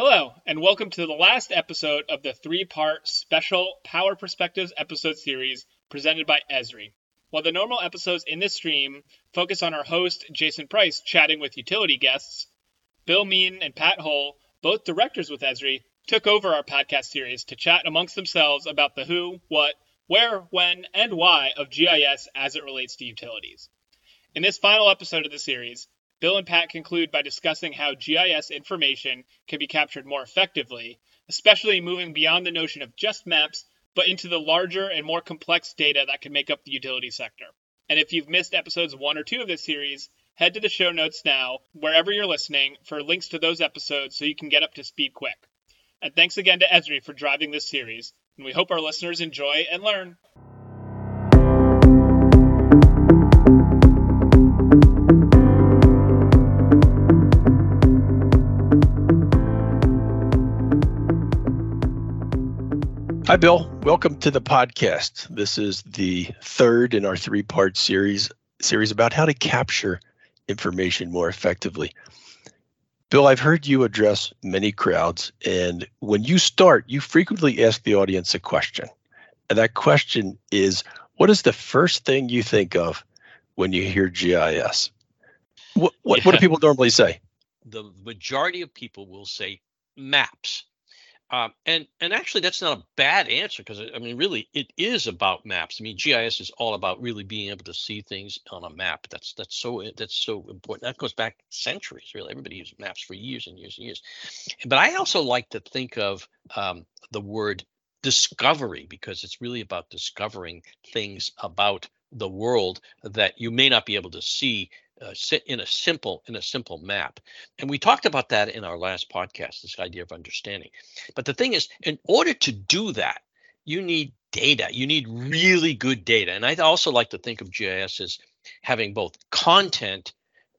Hello, and welcome to the last episode of the three part special Power Perspectives episode series presented by Esri. While the normal episodes in this stream focus on our host, Jason Price, chatting with utility guests, Bill Meehan and Pat Hohl, both directors with Esri, took over our podcast series to chat amongst themselves about the who, what, where, when, and why of GIS as it relates to utilities. In this final episode of the series, Bill and Pat conclude by discussing how GIS information can be captured more effectively, especially moving beyond the notion of just maps, but into the larger and more complex data that can make up the utility sector. And if you've missed episodes one or two of this series, head to the show notes now, wherever you're listening, for links to those episodes so you can get up to speed quick. And thanks again to Esri for driving this series, and we hope our listeners enjoy and learn. Hi, Bill. Welcome to the podcast. This is the third in our three-part series series about how to capture information more effectively. Bill, I've heard you address many crowds, and when you start, you frequently ask the audience a question. And that question is, what is the first thing you think of when you hear GIS? What, what, yeah. what do people normally say? The majority of people will say maps um, and and actually, that's not a bad answer because I mean, really, it is about maps. I mean, GIS is all about really being able to see things on a map. That's that's so that's so important. That goes back centuries. Really, everybody used maps for years and years and years. But I also like to think of um, the word discovery because it's really about discovering things about the world that you may not be able to see uh, in a simple in a simple map. And we talked about that in our last podcast this idea of understanding. But the thing is in order to do that you need data. You need really good data. And i also like to think of gis as having both content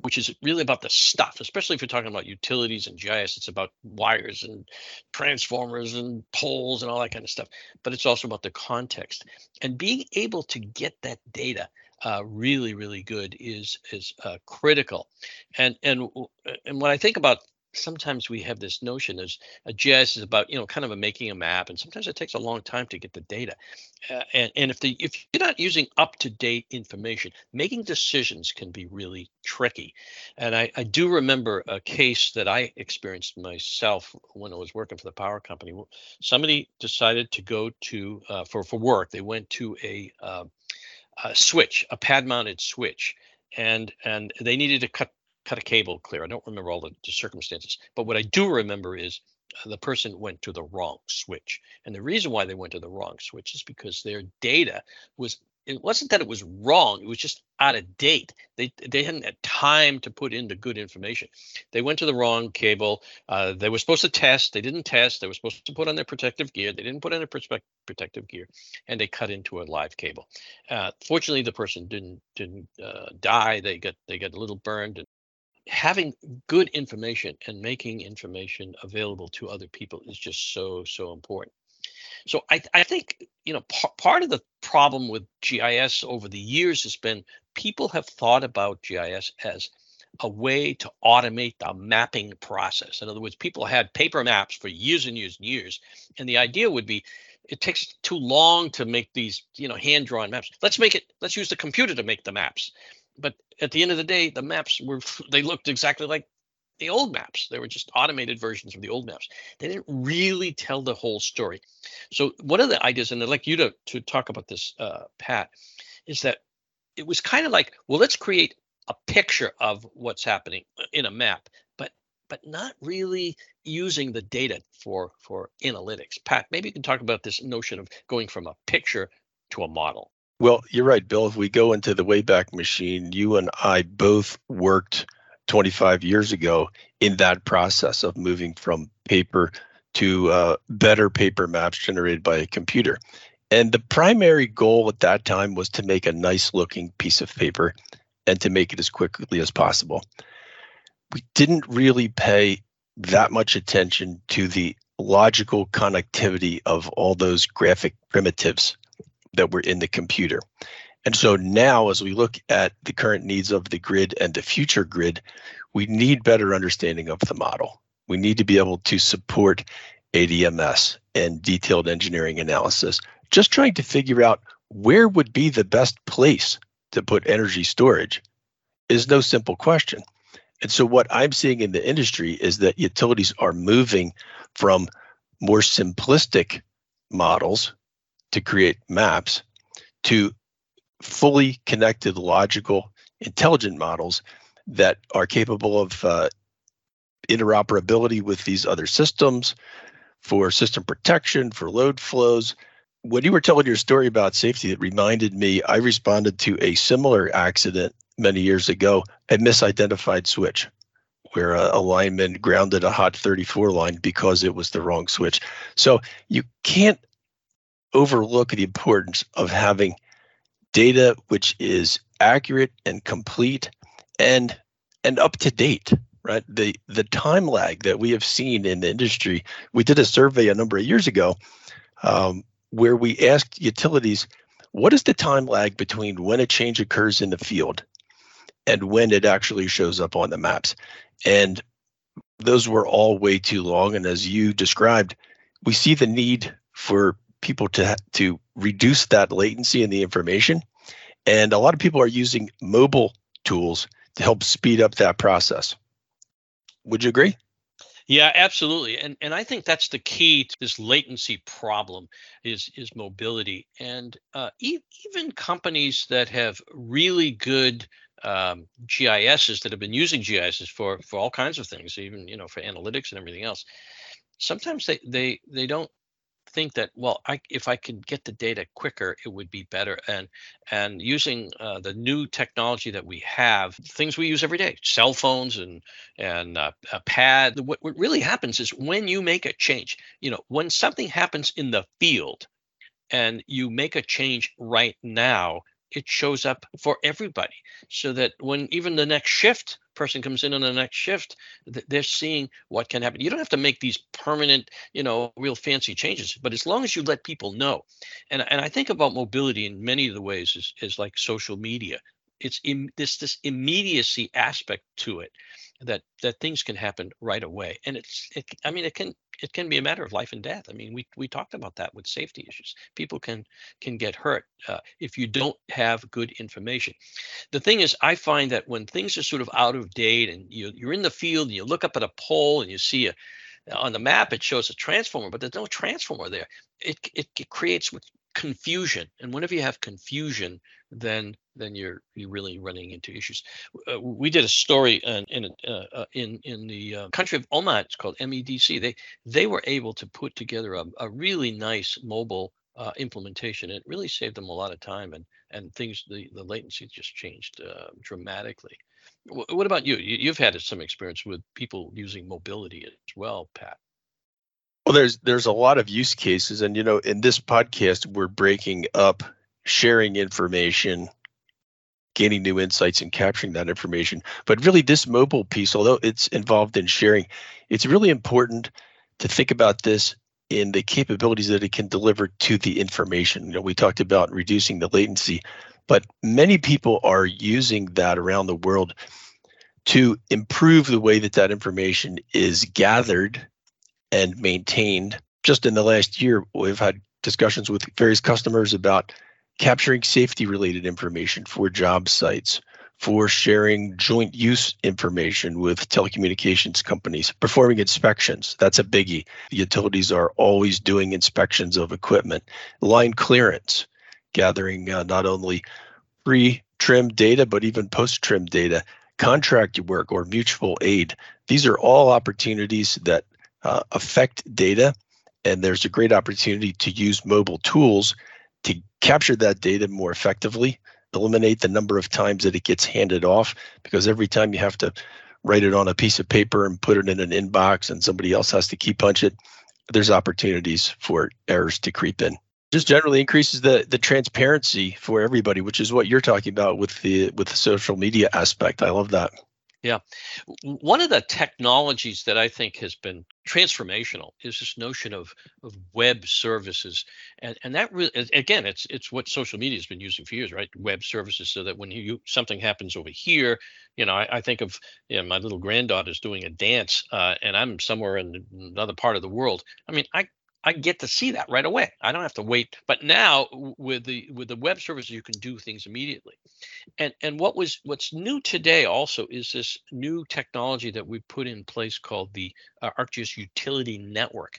which is really about the stuff, especially if you're talking about utilities and GIS. It's about wires and transformers and poles and all that kind of stuff. But it's also about the context. And being able to get that data uh, really, really good is is uh, critical. And and and when I think about sometimes we have this notion as a GIS is about you know kind of a making a map, and sometimes it takes a long time to get the data. Uh, and and if the if you're not using up to date information, making decisions can be really tricky. And I, I do remember a case that I experienced myself when I was working for the power company. Somebody decided to go to uh, for for work. They went to a uh, a switch, a pad mounted switch, and and they needed to cut cut a cable clear. I don't remember all the, the circumstances, but what I do remember is uh, the person went to the wrong switch. And the reason why they went to the wrong switch is because their data was it wasn't that it was wrong it was just out of date. They they hadn't had time to put in the good information. They went to the wrong cable uh, they were supposed to test they didn't test they were supposed to put on their protective gear they didn't put on their protective gear and they cut into a live cable. Uh, fortunately the person didn't didn't uh, die they got they got a little burned and having good information and making information available to other people is just so so important so I, I think you know p- part of the problem with GIS over the years has been people have thought about GIS as a way to automate the mapping process. In other words, people had paper maps for years and years and years, and the idea would be it takes too long to make these you know hand drawn maps. Let's make it. Let's use the computer to make the maps. But at the end of the day, the maps were they looked exactly like the old maps. They were just automated versions of the old maps. They didn't really tell the whole story. So one of the ideas, and I'd like you to to talk about this, uh, Pat, is that it was kind of like, well, let's create a picture of what's happening uh, in a map, but but not really using the data for for analytics. Pat, maybe you can talk about this notion of going from a picture to a model. Well, you're right, Bill. If we go into the Wayback Machine, you and I both worked 25 years ago in that process of moving from paper to uh, better paper maps generated by a computer. And the primary goal at that time was to make a nice looking piece of paper and to make it as quickly as possible. We didn't really pay that much attention to the logical connectivity of all those graphic primitives that were in the computer. And so now, as we look at the current needs of the grid and the future grid, we need better understanding of the model. we need to be able to support ADMS and detailed engineering analysis. Just trying to figure out where would be the best place to put energy storage is no simple question. And so, what I'm seeing in the industry is that utilities are moving from more simplistic models to create maps to fully connected, logical, intelligent models that are capable of uh, interoperability with these other systems for system protection, for load flows. When you were telling your story about safety, it reminded me I responded to a similar accident many years ago, a misidentified switch where a, a lineman grounded a hot 34 line because it was the wrong switch. So you can't overlook the importance of having data which is accurate and complete and and up to date right? The the time lag that we have seen in the industry we did a survey a number of years ago um, where we asked utilities what is the time lag between when a change occurs in the field and when it actually shows up on the maps? And those were all way too long. And as you described we see the need for people to to reduce that latency in the information and a lot of people are using mobile tools to help speed up that process. Would you agree? Yeah, absolutely. And and I think that's the key to this latency problem is is mobility. And uh, e- even companies that have really good um, GISs that have been using GISs for for all kinds of things, even you know for analytics and everything else. Sometimes they they they don't think that well I, if i could get the data quicker it would be better and and using uh, the new technology that we have things we use every day cell phones and and uh, a pad what, what really happens is when you make a change you know when something happens in the field and you make a change right now it shows up for everybody so that when even the next shift person comes in on the next shift they're seeing what can happen. You don't have to make these permanent you know real fancy changes but as long as you let people know. And, and i think about mobility in many of the ways is, is like social media. It's in this this immediacy aspect to it that that things can happen right away. And it's it, i mean it can it can be a matter of life and death. I mean we we talked about that with safety issues. People can can get hurt uh, if you don't have good information. The thing is i find that when things are sort of out of date and you, you're in the field and you look up at a pole and you see a on the map it shows a transformer but there's no transformer there. It, it, it creates confusion. And whenever you have confusion then then you're you're really running into issues. Uh, we did a story in in uh, uh, in, in the uh, country of oman. It's called medc they they were able to put together a, a really nice mobile uh, implementation. It really saved them a lot of time and and things the the latency just changed uh, dramatically. What about you you've had some experience with people using mobility as well pat well, there's there's a lot of use cases, and you know, in this podcast, we're breaking up sharing information, gaining new insights, and capturing that information. But really, this mobile piece, although it's involved in sharing, it's really important to think about this in the capabilities that it can deliver to the information. You know, we talked about reducing the latency, but many people are using that around the world to improve the way that that information is gathered and maintained. Just in the last year, we've had discussions with various customers about capturing safety related information for job sites, for sharing joint use information with telecommunications companies, performing inspections. That's a biggie. The utilities are always doing inspections of equipment, line clearance, gathering uh, not only pre trim data, but even post trim data, contract work or mutual aid. These are all opportunities that uh, affect data. And there's a great opportunity to use mobile tools to capture that data more effectively, eliminate the number of times that it gets handed off, because every time you have to write it on a piece of paper and put it in an inbox and somebody else has to key punch it, there's opportunities for errors to creep in. Just generally increases the the transparency for everybody, which is what you're talking about with the with the social media aspect. I love that. Yeah. One of the technologies that I think has been transformational is this notion of of web services. And and that really again it's it's what social media has been using for years, right? Web services so that when you something happens over here, you know, I, I think of you know, my little granddaughter's doing a dance uh, and I'm somewhere in another part of the world. I mean, I I get to see that right away. I don't have to wait. But now with the with the web services, you can do things immediately. And and what was what's new today also is this new technology that we put in place called the uh, ArcGIS Utility Network.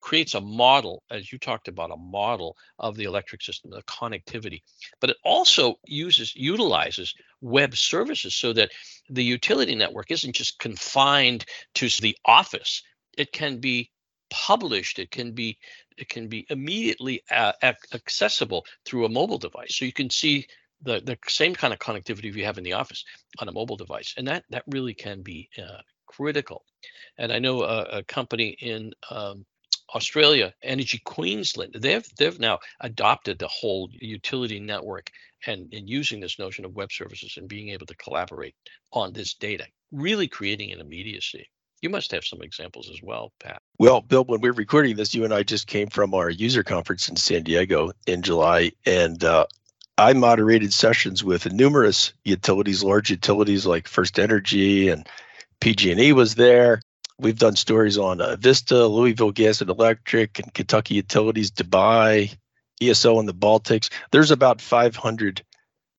Creates a model, as you talked about, a model of the electric system, the connectivity. But it also uses utilizes web services so that the utility network isn't just confined to the office. It can be published it can be it can be immediately uh, accessible through a mobile device so you can see the the same kind of connectivity you have in the office on a mobile device and that that really can be uh, critical and i know a, a company in um, Australia, Energy Queensland, they've they've now adopted the whole utility network and, and using this notion of web services and being able to collaborate on this data, really creating an immediacy. You must have some examples as well, Pat. Well, Bill, when we're recording this, you and I just came from our user conference in San Diego in July, and uh, I moderated sessions with numerous utilities, large utilities like First Energy and PG&E was there. We've done stories on uh, Vista, Louisville Gas and Electric, and Kentucky Utilities, Dubai, ESO in the Baltics. There's about 500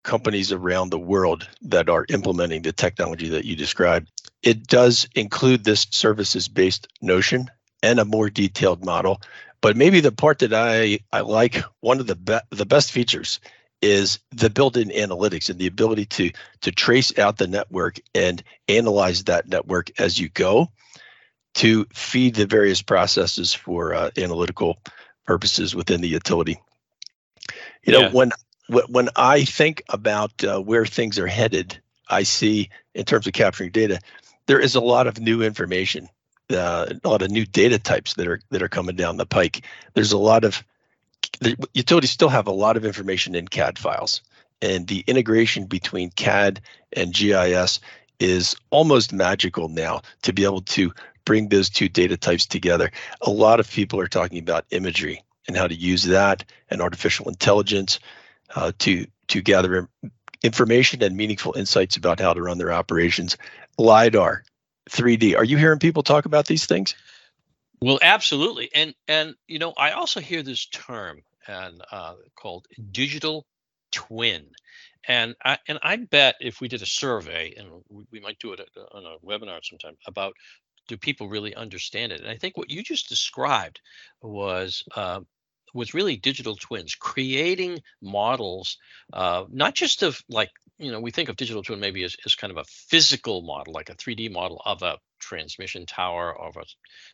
companies around the world that are implementing the technology that you described. It does include this services based notion and a more detailed model. But maybe the part that I, I like, one of the, be- the best features is the built-in analytics and the ability to to trace out the network and analyze that network as you go to feed the various processes for uh, analytical purposes within the utility. You know, yeah. when when I think about uh, where things are headed, I see in terms of capturing data, there is a lot of new information, uh, a lot of new data types that are that are coming down the pike. There's a lot of the utilities still have a lot of information in CAD files, and the integration between CAD and GIS is almost magical now to be able to bring those two data types together. A lot of people are talking about imagery and how to use that and artificial intelligence uh, to to gather information and meaningful insights about how to run their operations. LIDAR, 3D. Are you hearing people talk about these things? Well, absolutely. And and you know, I also hear this term and uh, called digital twin. And I and I bet if we did a survey, and we, we might do it on a webinar sometime about do people really understand it? And I think what you just described was uh, was really digital twins, creating models, uh, not just of like, you know, we think of digital twin maybe as, as kind of a physical model, like a 3D model of a transmission tower of a,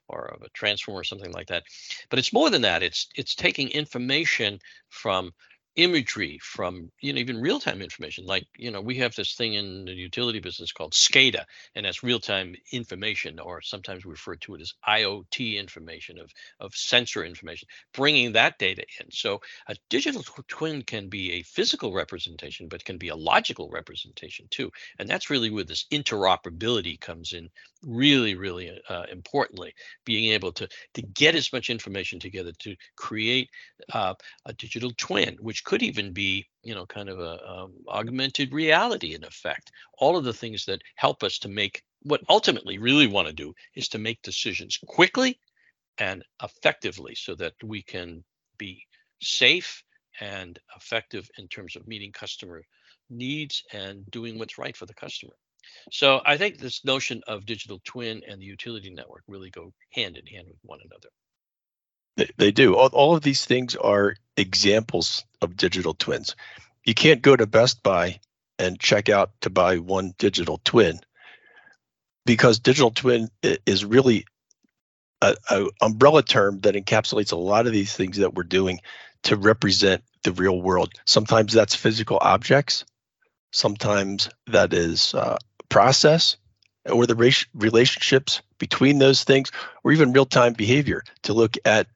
or of a transformer or something like that. But it's more than that. It's it's taking information from imagery from you know even real-time information like you know we have this thing in the utility business called SCADA and that's real-time information or sometimes we refer to it as IoT information of of sensor information bringing that data in. So a digital twin can be a physical representation but can be a logical representation too. And that's really where this interoperability comes in really really uh, importantly being able to to get as much information together to create uh, a digital twin which could even be you know kind of a um, augmented reality in effect all of the things that help us to make what ultimately really want to do is to make decisions quickly and effectively so that we can be safe and effective in terms of meeting customer needs and doing what's right for the customer so I think this notion of digital twin and the utility network really go hand in hand with one another. They, do. All, all of these things are examples of digital twins. You can't go to Best Buy and check out to buy one digital twin because digital twin is really a, a, umbrella term that encapsulates a lot of these things that we're doing to represent the real world. Sometimes that's physical objects. Sometimes that is uh, process or the relationships between those things, or even real time behavior to look at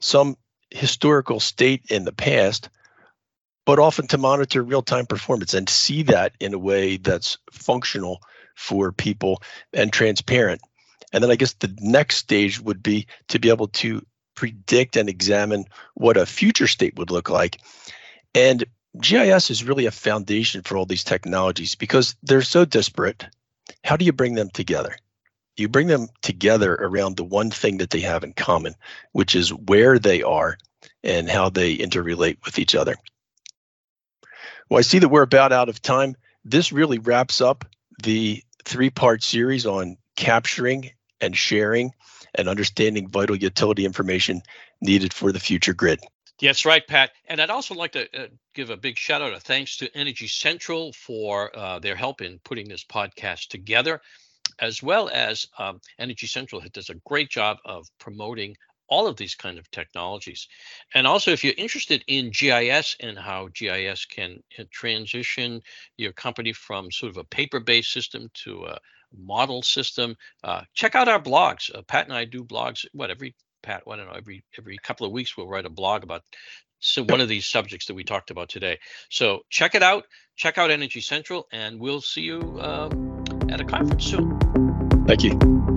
some historical state in the past, but often to monitor real time performance and see that in a way that's functional for people and transparent. And then I guess the next stage would be to be able to predict and examine what a future state would look like. And GIS is really a foundation for all these technologies because they're so disparate. How do you bring them together? You bring them together around the one thing that they have in common, which is where they are and how they interrelate with each other. Well, I see that we're about out of time. This really wraps up the three part series on capturing and sharing and understanding vital utility information needed for the future grid. That's right, Pat. And I'd also like to uh, give a big shout out of thanks to Energy Central for uh, their help in putting this podcast together, as well as um, Energy Central does a great job of promoting all of these kind of technologies. And also, if you're interested in GIS and how GIS can uh, transition your company from sort of a paper-based system to a model system, uh, check out our blogs. Uh, Pat and I do blogs, what, every, Pat, I don't know, every, every couple of weeks we'll write a blog about so one of these subjects that we talked about today. So check it out. Check out Energy Central, and we'll see you um, at a conference soon. Thank you.